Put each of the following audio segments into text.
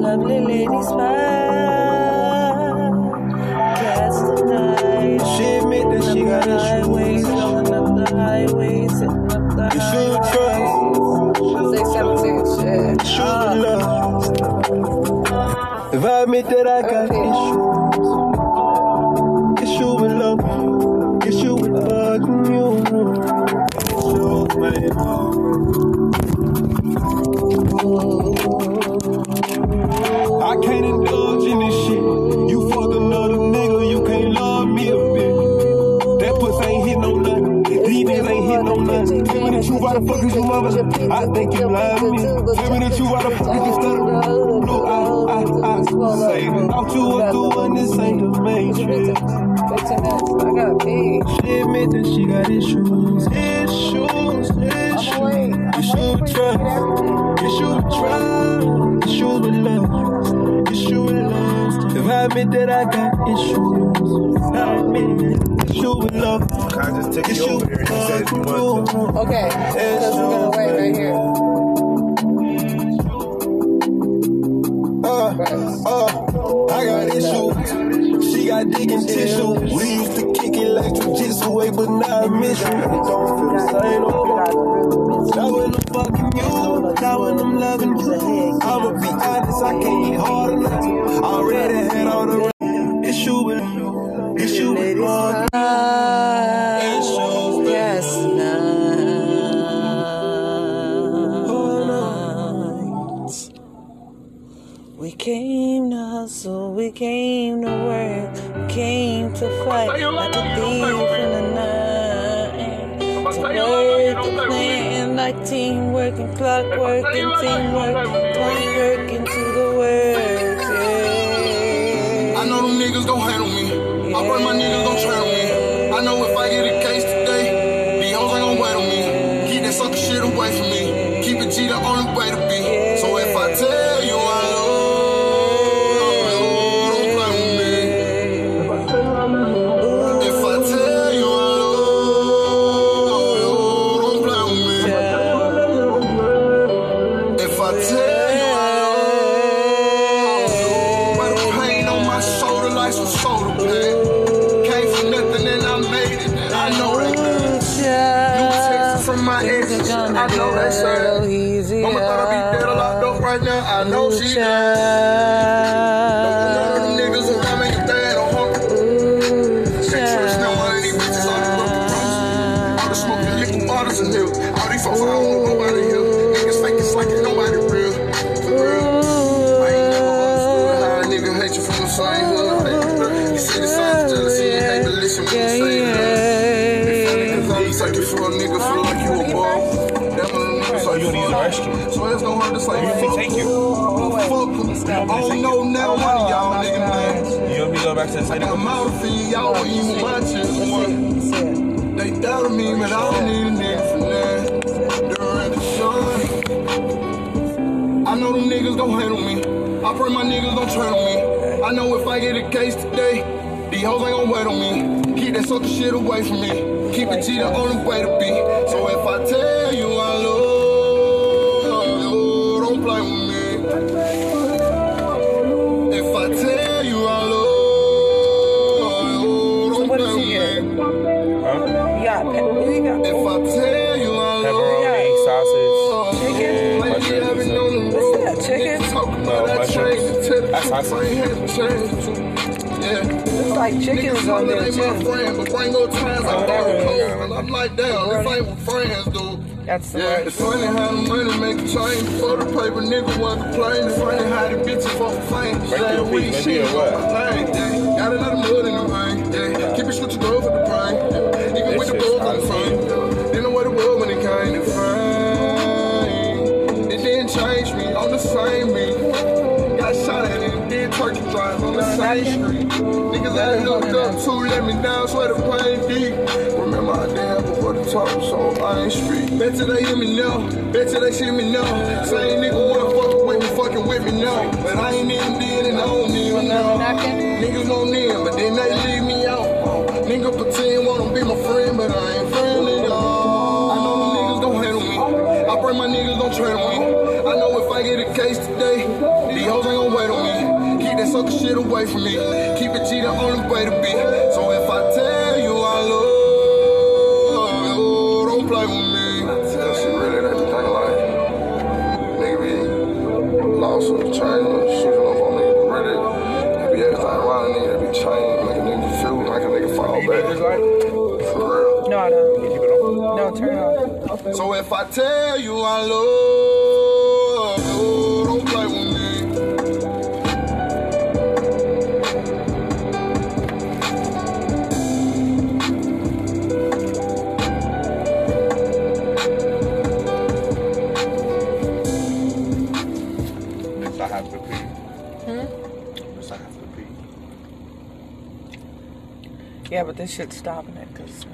Lovely lady smile. Cast of night. She admit that she got issues. rolling up the highways, sitting up the You should highways. Say 17 shit. Should love. If I admit that I got the truth, why the fuck is you mother? I think you to me. Tell me the truth, why the fuck is you stuttering? No, I, I, I say it. Thought you was doing this ain't the. 15. I gotta pee. She admit that she got issues. Issues, issues. You should try. You should try. Issues with love. Issues with love. If I admit that I got issues, I admit it. Issue with love. Can I just take you over there with and say you want to? Okay, because we're gonna wait right here. Uh, uh, I got issues. She got digging and tissue. We used to kick it like jujitsu way, but now I miss you. It don't feel the same no more. Now when I'm fucking you, now when I'm loving you, I'ma be honest, I can't get hard enough. I already had all the 他又要 I tell you I you, where the pain on my shoulder like some shoulder pain. Came from nothing and I made it. And I know that good. Text from my ex. I know that sad. Mama thought I'd be dead locked up right now. I know she dead. Back to the site? I'm out of feed y'all when you watch it. They doubted me, but I don't need a nigga for that. During the sun. I know them niggas gon' handle me. I pray my niggas don't tread on me. I know if I get a case today, these hoes ain't gon' wait on me. Keep that sucker shit away from me. Keep it G the only way to be. To tell the That's truth, sausage. I ain't had to change. Yeah. It's like chicken Niggas is on know there oh, that ain't my too. friend, but bring up times I Oh, borrow there we clothes, go. and I'm like, damn, this ain't what friends do. That's the Yeah, it's funny how the money make a change for the paper. Nigga want to play. It's funny how the bitches fuck for fame. Make Sad your weed beat, shit maybe or on my lane. Yeah, got another mud in the vein. Yeah, keep it switch your girl for the brain. Yeah, even with the shit's bulls on the as frame. Didn't know what it was when it came to fame. It didn't change street. Niggas I looked up to let me down, swear the pain deep. Remember I did before the talk, so I ain't street. Bet they hear me now, bet they see me now. Same nigga wanna fuck with me, fucking with me now. But I ain't even did and I don't need them now. Niggas don't need but then they leave me out. Nigga pretend wanna be my friend, but I ain't friendly, dawg. I know them niggas gon' handle me. I break my niggas, don't trade on me. I know if I get a case today, these hoes ain't gon' wait on me. Keep that sucker shit away from me. Keep it G the only way to be. So if I tell you I love you, don't play with me. Tell she really that thing like, nigga be lost in the chain, shooting up on me, really. It be everything around a nigga, it be chain, make a nigga feel like a nigga fall You need this back. For real. No, I don't. You keep it on? No, turn off. So if I tell you I love Yeah, but this shit's stopping it because it's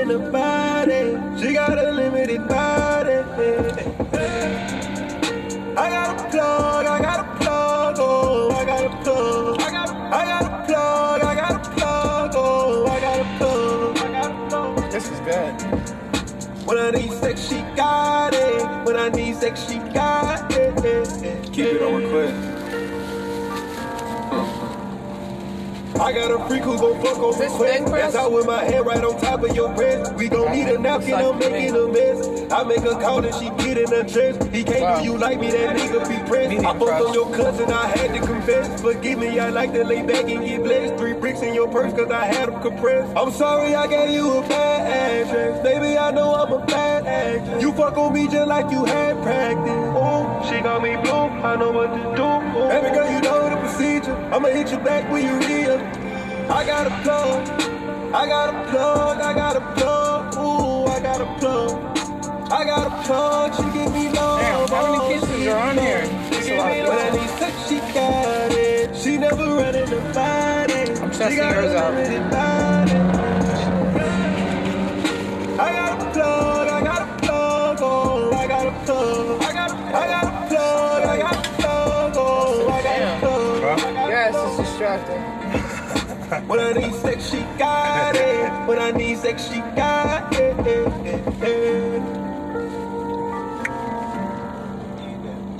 in the body, she got a limited body. I got a plug, I got a plug, oh, I got a plug. I got, I got a plug, I got a plug, oh, I got a plug, I got a plug. This is good. When I need sex, she got it. When I need sex, she got it. Keep it on request. I got a freak who gon' fuck on This press? That's out with my hand right on top of your breast. We gon' need a napkin, like I'm making a mess. I make a call and she get in the dress. He can't Wow. do you like me, that nigga be pressed. I fucked on your cousin, I had to confess. Forgive me, I like to lay back and get blessed. Three bricks in your purse cause I had them compressed. I'm sorry I gave you a bad address. Baby, I know I'm a bad actress. You fuck on me just like you had practice. Ooh, she got me blue, I know what to do. Ooh. Baby girl, you know the procedure. I'ma hit you back when you real. I got a plug, I got a plug, I got a plug, ooh, I got a plug. I got a plug, she give me love. Damn, how many oh, kisses are on here? love. It's She a give lot me of love. When I kisses. need sex, she got it. She never running the body. I'm testing yours out. I got a plug, I got a plug, oh, I got a plug. I got, I got a plug, I got a plug, oh, I got a plug. Yes, it's distracting. When I need sex, she got it. When I need sex, she got it.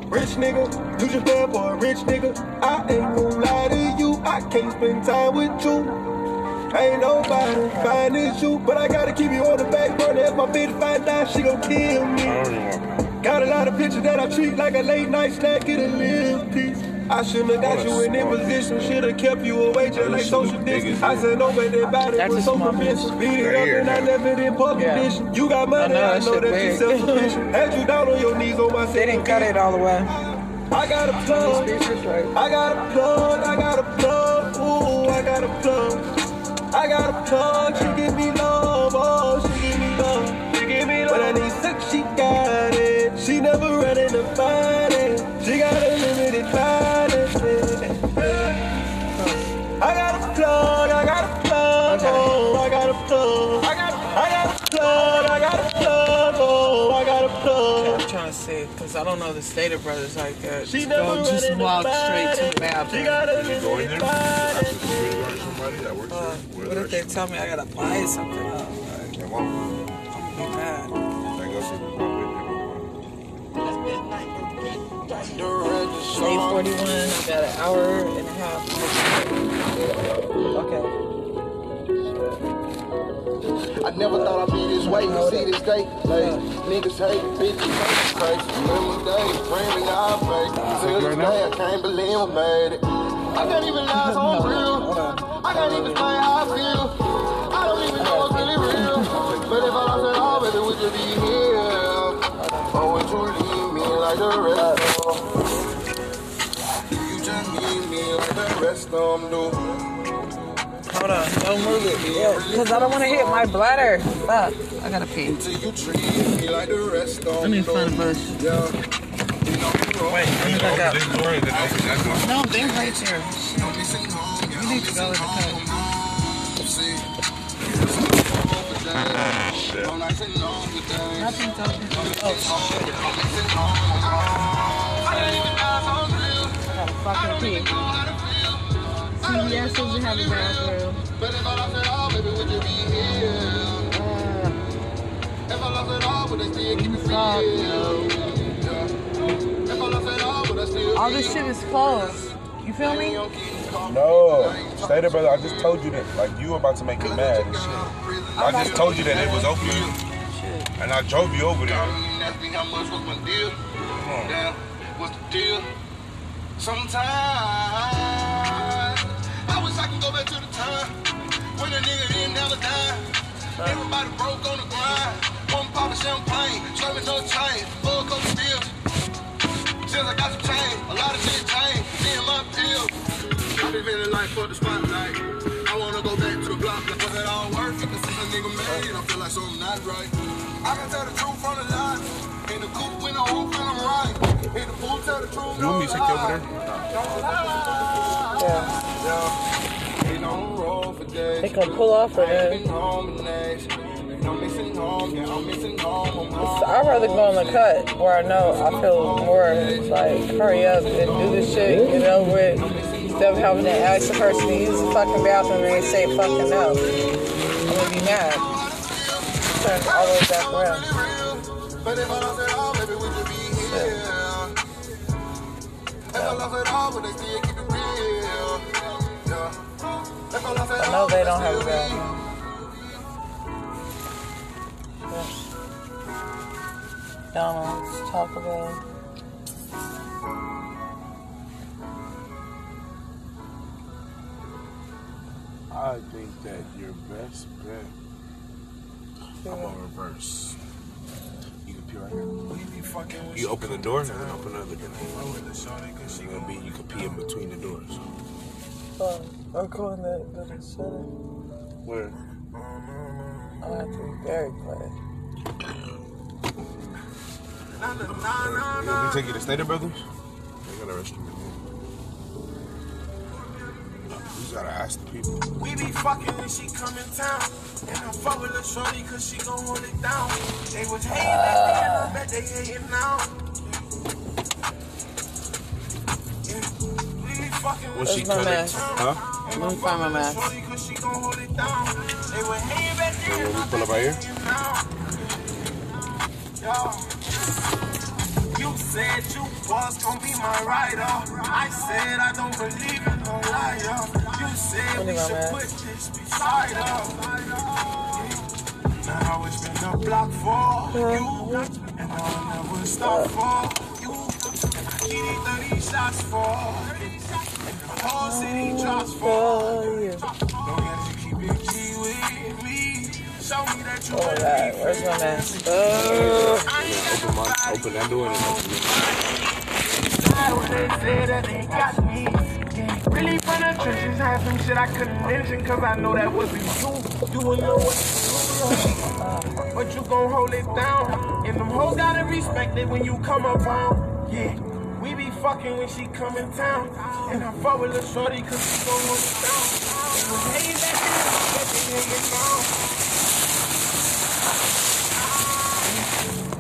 Rich nigga, you just bad for a rich nigga. I ain't gon' lie to you, I can't spend time with you. Ain't nobody fine as you, but I gotta keep you on the back burner. If my bitch find out, she gon' kill me. I don't even want Got a lot of pictures that I treat like a late night snack, get a little piece. I shouldn't have got you in that position, should have kept you away just like social distance. I said no, but that body That's was so small convincing. piece. Beat it Right up and I left it in poor Yeah. condition. You got money, I know, that know shit that you big. self-sufficient. Had you down on your knees on my They didn't cut it all the way. I got a plug. I got a plug, I got a plug, ooh, I got a plug. I got a plug, she give me love, plug. I'm trying to see, because I don't know the Stater Brothers like that. She Just never go, just in walk straight to the body. bathroom. She got a to go in there. body. The security guard somebody that works Uh, there. What if they tell me I gotta buy something up? Like, They won't. I'm gonna be mad. They go see the It's 841, I got an hour and a half. Okay. I never thought I'd be this way. You see this day, like niggas hate, bitches hate, crazy. Remember days, dreaming y'all fake. Till this day, I can't believe I made it. I can't even lie on real. I can't even explain how I feel. I don't even know what's really real. But if I lost it all, baby, would you be here? Or would you leave me like the rest of them. You just need me like the rest of them do. Hold on, don't move it. Yeah, because I don't want to hit my bladder. Fuck, I gotta pee. Till you treat me like the rest of them Let me find a bush. Yeah. You know you. Wait, let me back up. This door and then open that door. No, they right there. I'm missing home. Yeah, You need to go in the cut. See, I'm nice and long today. Nothing's open. Oh, shit. I gotta fucking pee. CVS doesn't have a bathroom. But if I lost it all, baby, would you be here? Uh, If I lost it all, would I still keep it free? fuck no. If I lost it all, would I still All this shit is closed. You feel me? No, stay there, brother. I just told you that. Like you were about to make me mad and shit. I just told you that it was open, and I drove you over there. Ask me how much was my deal? What's the deal? Sometimes I wish go back to the time when a nigga didn't have a dime. Everybody broke on the grind. One pop of champagne, serving no chain, full coat of bills. Since I got some change, a lot of shit changed. Me and my pills. I been feeling like for the spotlight. I wanna go back to the block. Like, was it all worth it? Cause since a nigga made, I feel like something not right. I can tell the truth from the lie. In the coop, when the whole feeling right. In the pool, tell the truth. You want me to take you over there? Yeah. Yeah. They can pull off for I ain't that. been home in days. I'm missing home, yeah, I'm missing home. I'm home. I'd rather go on the cut where I know I feel more like hurry up and do this shit, you know, with. Instead of having to ask the person to use the fucking bathroom and they say fucking no. I'm gonna be mad. Turn all the way back around. If I lost it all, baby, would you be here? If I lost it all, would they still keep it real? Yeah. If I lost it I know they don't have a still be- bathroom. McDonald's, Taco Bell. I think that your best bet. I'm on reverse. You can pee right here. You open the door and then open the other door. It's gonna be you can pee in between the doors. I'm going to go to the center. Where? I have to be very quiet. You want me to take you to Stater Brothers? They got a restroom in here. You just gotta ask the people. We be fucking when she come in town. And I'm fuck with a shorty cause she gon' hold it down. They was hating back then, I bet they hating now. When she cut mask? it, huh? Let me find my mask. shorty cause she gon' hold it down. They were hating back then, When we I pull up right here? You said you was gon' be my rider. I said I don't believe in no liar. You said we should put this beside. Now it's been a block for you, and I'll never stop for you. And I get 30 shots for you. And the whole city drops for Oh, yeah. You keep it G with me. Show me that you Oh, God. Where's my mask? Oh. Open my open that door and then open it. when they say that they got me. Yeah, Really from the trenches, had some shit I couldn't mention, cause I know that wasn't you. You would know what to. But you gon' hold it down. And them hoes gotta respect it when you come around. Yeah. We fucking when she come in town. And I fuck with Lil Shorty cause she gon' hold it down. And when hey back then, but they hanging down.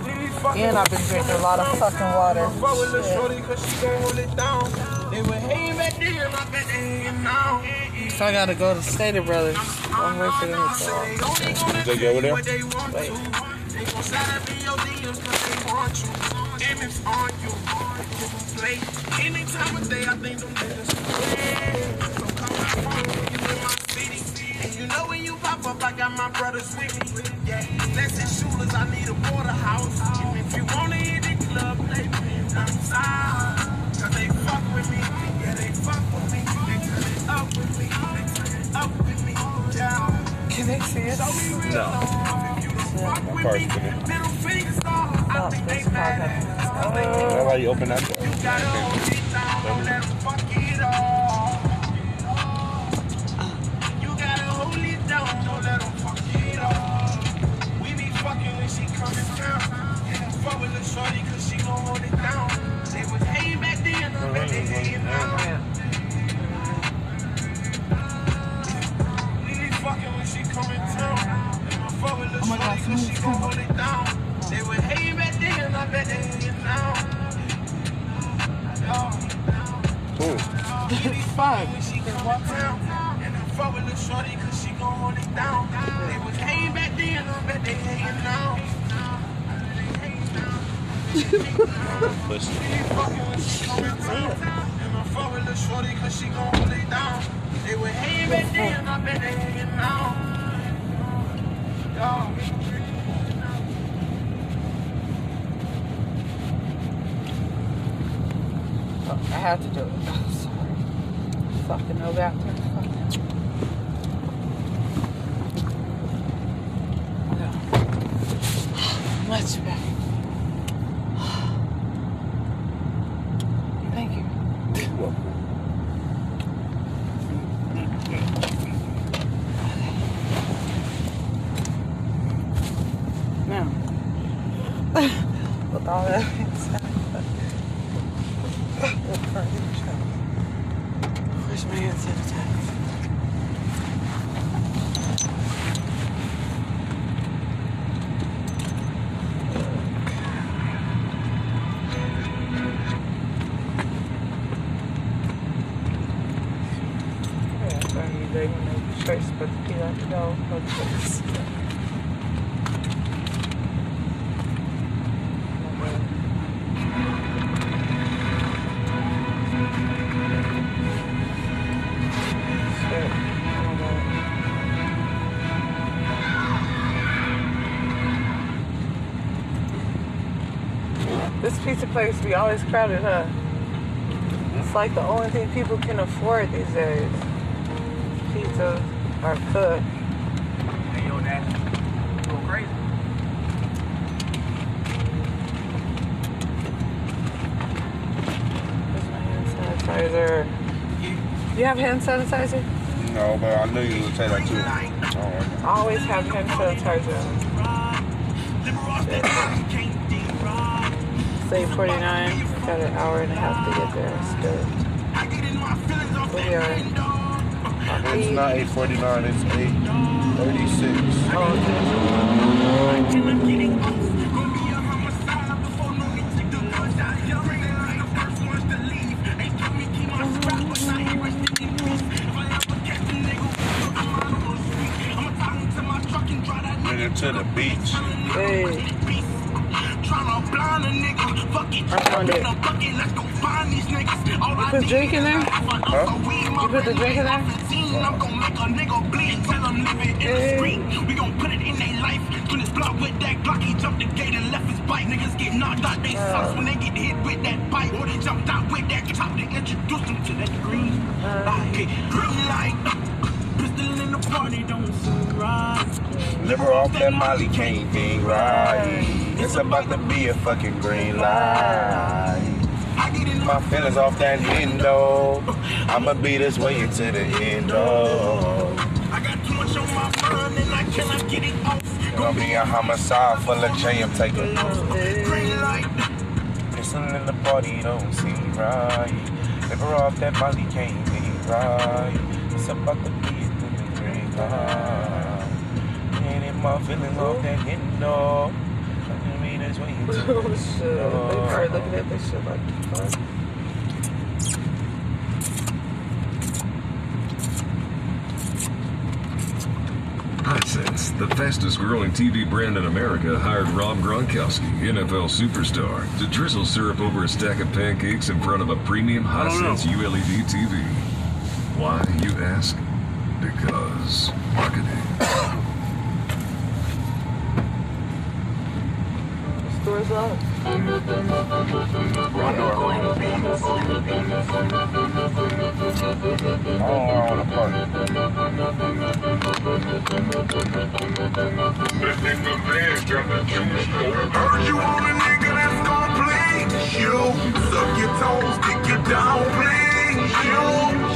We be fucking And I've been drinking a lot of fucking water. Fuck with Lil Shorty cause she gon' hold it down. They were hating back then, I bet they hating now. So I gotta go to Stater Brothers. I'm waiting for them to Say call. they only gonna Take you over there? they want Wait. To. They gon' slide up in your DMs cause they want you. On you. Play any time of day, I think them niggas play. So come back home, you in my city. And you know when you pop up, I got my brothers with me. Yeah, let's hit shooters, I need a water house. And if you wanna hit the club, play pins outside. Cause they fuck with me. Yeah, they fuck with me. They turn it up with me. They turn it up with me. Yeah. Can they see it? No. Fuck with Parts me. with it. Middle fingers off. I Oh, think they this mad podcast. at us. Oh. why you open that door. Oh I had to do it. Oh, sorry. Fucking no bathroom. Fucking. No. Much better. Thank you. Now, with all that being said, Where's my hand sanitizer? Yeah, so I need choice but dough. This. Shit. Oh. This pizza place be always crowded, huh? It's like the only thing people can afford these days. Pizza or cook. Hey, yo, that. Go crazy. Where's my hand sanitizer? You have hand sanitizer? No, but I knew you would say that too. Oh, I always have hand sanitizer. Say 49. Got an hour and a half to get there. Still. Where we are. It's not 849, it's 836. Oh, Nigga to the beach. Okay. Hey. I'm on it. You put drink in there? Huh? You put the drink in there? Hey. We gon' put it in their life. When it's blocked with that Glock, he jumped the gate and left his bike. Niggas get knocked out they uh. socks when they get hit with that bike. Or they jumped out with that top. They introduced them to that green uh. light. Green light. Pistol in the party, don't seem right. Liver off that Molly can't think right. It's about to be a fucking green light. My feelings off that window. I'ma be this way until the end of. I got too much on my mind and I cannot get it off. Gonna be a homicide full of J. I'm taking Green light. Listen in the party, don't seem right. Liver off that Molly can't be right. It's about to be a green light. And in my feelings off that window. I'ma be this way until the Oh shit. They probably looking at this shit like, fuck. Hisense, the fastest growing TV brand in America, hired Rob Gronkowski, NFL superstar, to drizzle syrup over a stack of pancakes in front of a premium Hisense ULED TV. Why, you ask? Because marketing. Where's that? Rondo All around the party. This man got the juice Heard you want a nigga that's gon' play you. Suck your toes, kick your down, please you.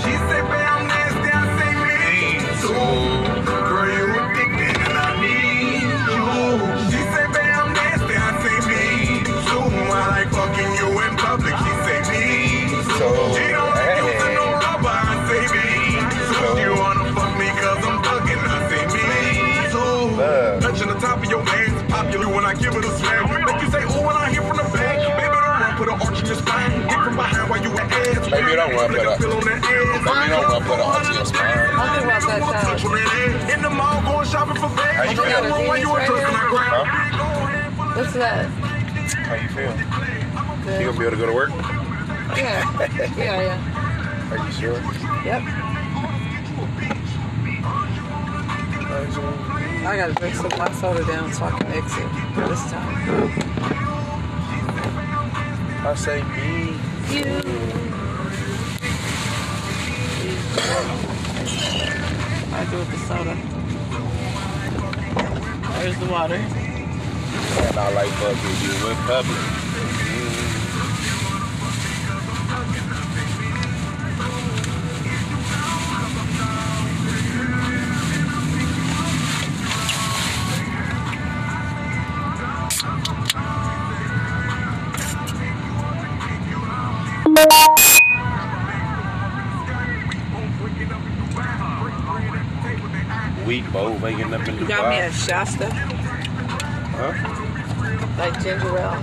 Sure? Yep. I gotta drink some my soda down so I can exit this time. I say me. I do with the soda. There's the water. And I like fucking you in public. Waking up in You got me a Shasta, Huh? like ginger ale.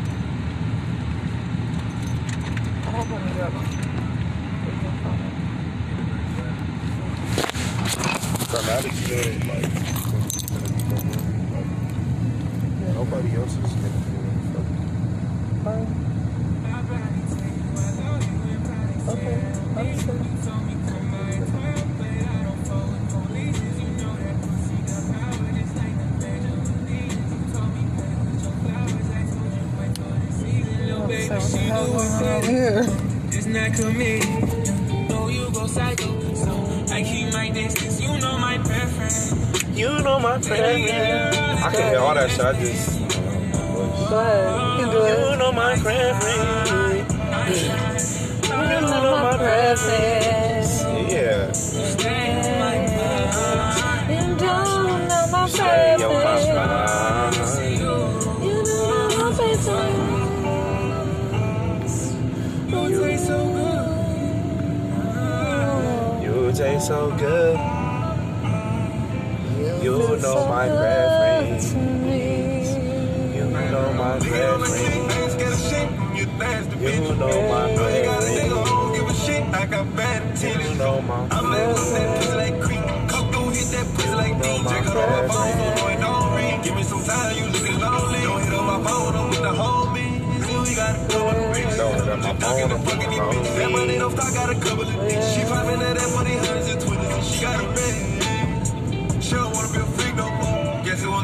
you good, like, like, nobody else is gonna do it. All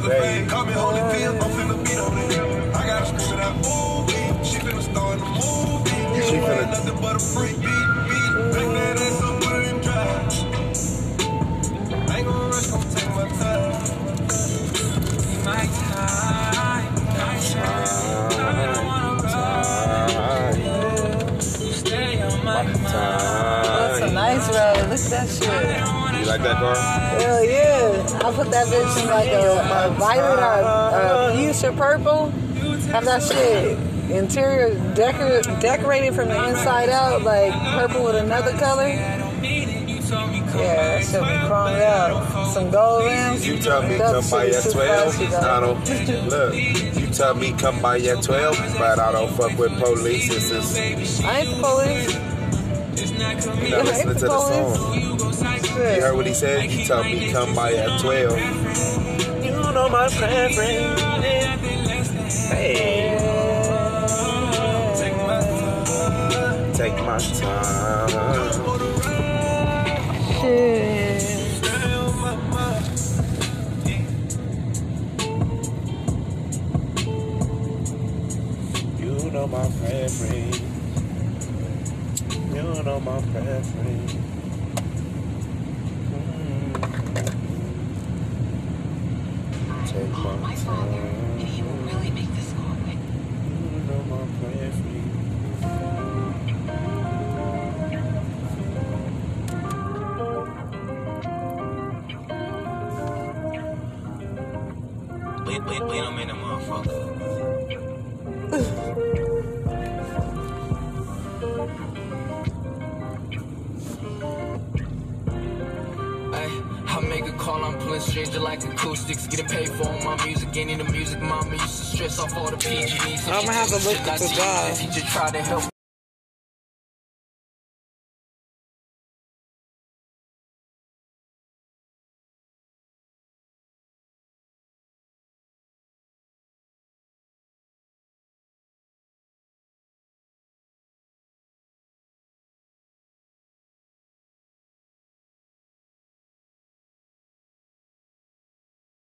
more. Guess it a. Call me Holyfield, I'm finna beat on it. I gotta scream it out, movie. She finna start the movie. She finna- nothing but a freak beat, beat. Bring that ass up, put it in drive. I ain't gonna rush, gonna take my time. My time. My time. Stay on my mind. That's a nice road. Look at that shit. Like that car? Hell yeah. I put that bitch in like a, a violet or a fuchsia purple. Have that shit interior decor, decorated from the inside out, like purple with another color. Yeah, that should be chromed out. Some gold rims. You tell me come by at 12. flashy, though. I don't. Look, you tell me come by at 12, but I don't fuck with police. It's I ain't the police. Now listen to the song. You heard what he said? He told me come by at 12. You know my preference. Hey. Take my time. You know my favorite out on my fast lane. Take oh, my, my father, and really make this motherfucker. I'm pulling strings just like acoustics. Getting paid for all my music, getting the music. Mama used to stress off all the PGs. I'ma have to look at the job. He just tried to help